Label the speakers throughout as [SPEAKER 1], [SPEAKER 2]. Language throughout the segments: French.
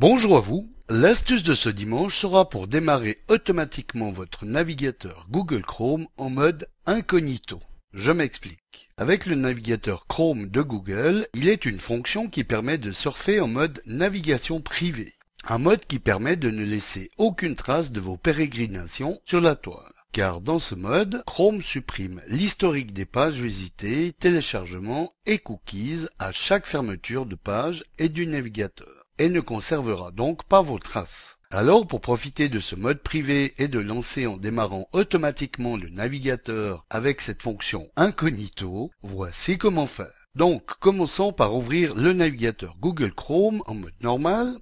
[SPEAKER 1] Bonjour à vous, l'astuce de ce dimanche sera pour démarrer automatiquement votre navigateur Google Chrome en mode incognito. Je m'explique. Avec le navigateur Chrome de Google, il est une fonction qui permet de surfer en mode navigation privée. Un mode qui permet de ne laisser aucune trace de vos pérégrinations sur la toile. Car dans ce mode, Chrome supprime l'historique des pages visitées, téléchargements et cookies à chaque fermeture de page et du navigateur et ne conservera donc pas vos traces. Alors pour profiter de ce mode privé et de lancer en démarrant automatiquement le navigateur avec cette fonction incognito, voici comment faire. Donc commençons par ouvrir le navigateur Google Chrome en mode normal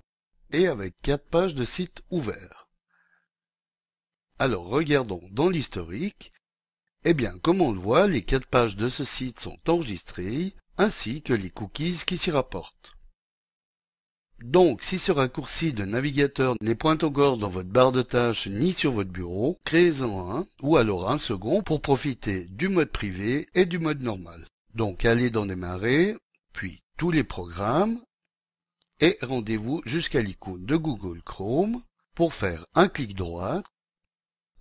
[SPEAKER 1] et avec quatre pages de site ouverts. Alors regardons dans l'historique. Eh bien, comme on le voit, les quatre pages de ce site sont enregistrées, ainsi que les cookies qui s'y rapportent. Donc, si ce raccourci de navigateur n'est point encore dans votre barre de tâches ni sur votre bureau, créez-en un, ou alors un second pour profiter du mode privé et du mode normal. Donc, allez dans Démarrer, puis Tous les programmes, et rendez-vous jusqu'à l'icône de Google Chrome pour faire un clic droit,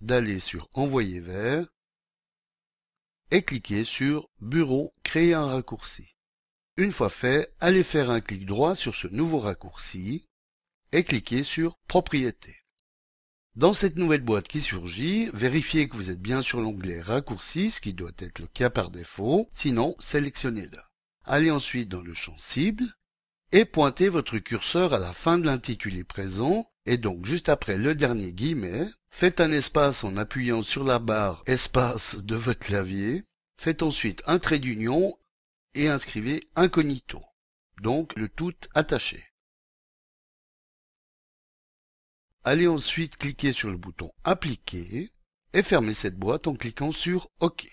[SPEAKER 1] d'aller sur Envoyer vers, et cliquer sur Bureau Créer un raccourci. Une fois fait, allez faire un clic droit sur ce nouveau raccourci et cliquez sur Propriétés. Dans cette nouvelle boîte qui surgit, vérifiez que vous êtes bien sur l'onglet Raccourcis, ce qui doit être le cas par défaut, sinon sélectionnez-le. Allez ensuite dans le champ Cible et pointez votre curseur à la fin de l'intitulé présent et donc juste après le dernier guillemet, faites un espace en appuyant sur la barre Espace de votre clavier, faites ensuite un trait d'union et inscrivez incognito, donc le tout attaché. Allez ensuite cliquer sur le bouton Appliquer et fermez cette boîte en cliquant sur OK.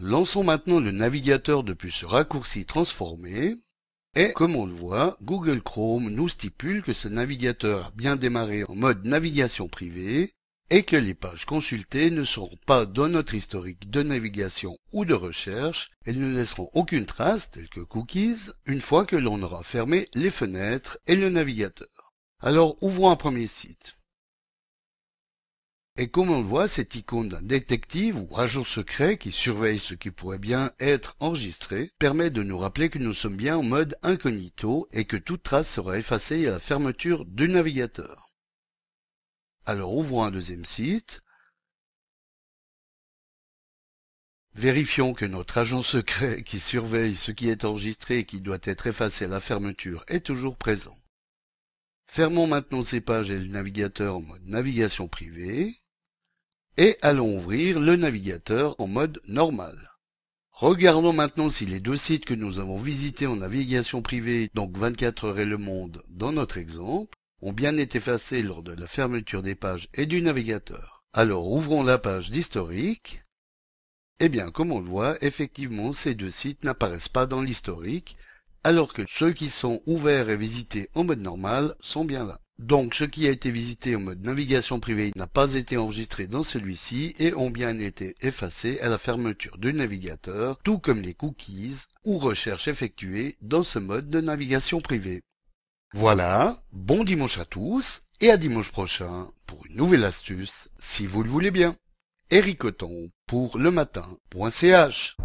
[SPEAKER 1] Lançons maintenant le navigateur depuis ce raccourci transformé et comme on le voit, Google Chrome nous stipule que ce navigateur a bien démarré en mode navigation privée et que les pages consultées ne seront pas dans notre historique de navigation ou de recherche, elles ne laisseront aucune trace, telle que cookies, une fois que l'on aura fermé les fenêtres et le navigateur. Alors ouvrons un premier site. Et comme on le voit, cette icône d'un détective ou agent secret qui surveille ce qui pourrait bien être enregistré permet de nous rappeler que nous sommes bien en mode incognito et que toute trace sera effacée à la fermeture du navigateur. Alors ouvrons un deuxième site. Vérifions que notre agent secret qui surveille ce qui est enregistré et qui doit être effacé à la fermeture est toujours présent. Fermons maintenant ces pages et le navigateur en mode navigation privée. Et allons ouvrir le navigateur en mode normal. Regardons maintenant si les deux sites que nous avons visités en navigation privée, donc 24 heures et le monde dans notre exemple, ont bien été effacés lors de la fermeture des pages et du navigateur. Alors ouvrons la page d'historique. Eh bien, comme on le voit, effectivement, ces deux sites n'apparaissent pas dans l'historique, alors que ceux qui sont ouverts et visités en mode normal sont bien là. Donc, ce qui a été visité en mode navigation privée n'a pas été enregistré dans celui-ci et ont bien été effacés à la fermeture du navigateur, tout comme les cookies ou recherches effectuées dans ce mode de navigation privée. Voilà, bon dimanche à tous et à dimanche prochain pour une nouvelle astuce si vous le voulez bien. Eric pour le matin.ch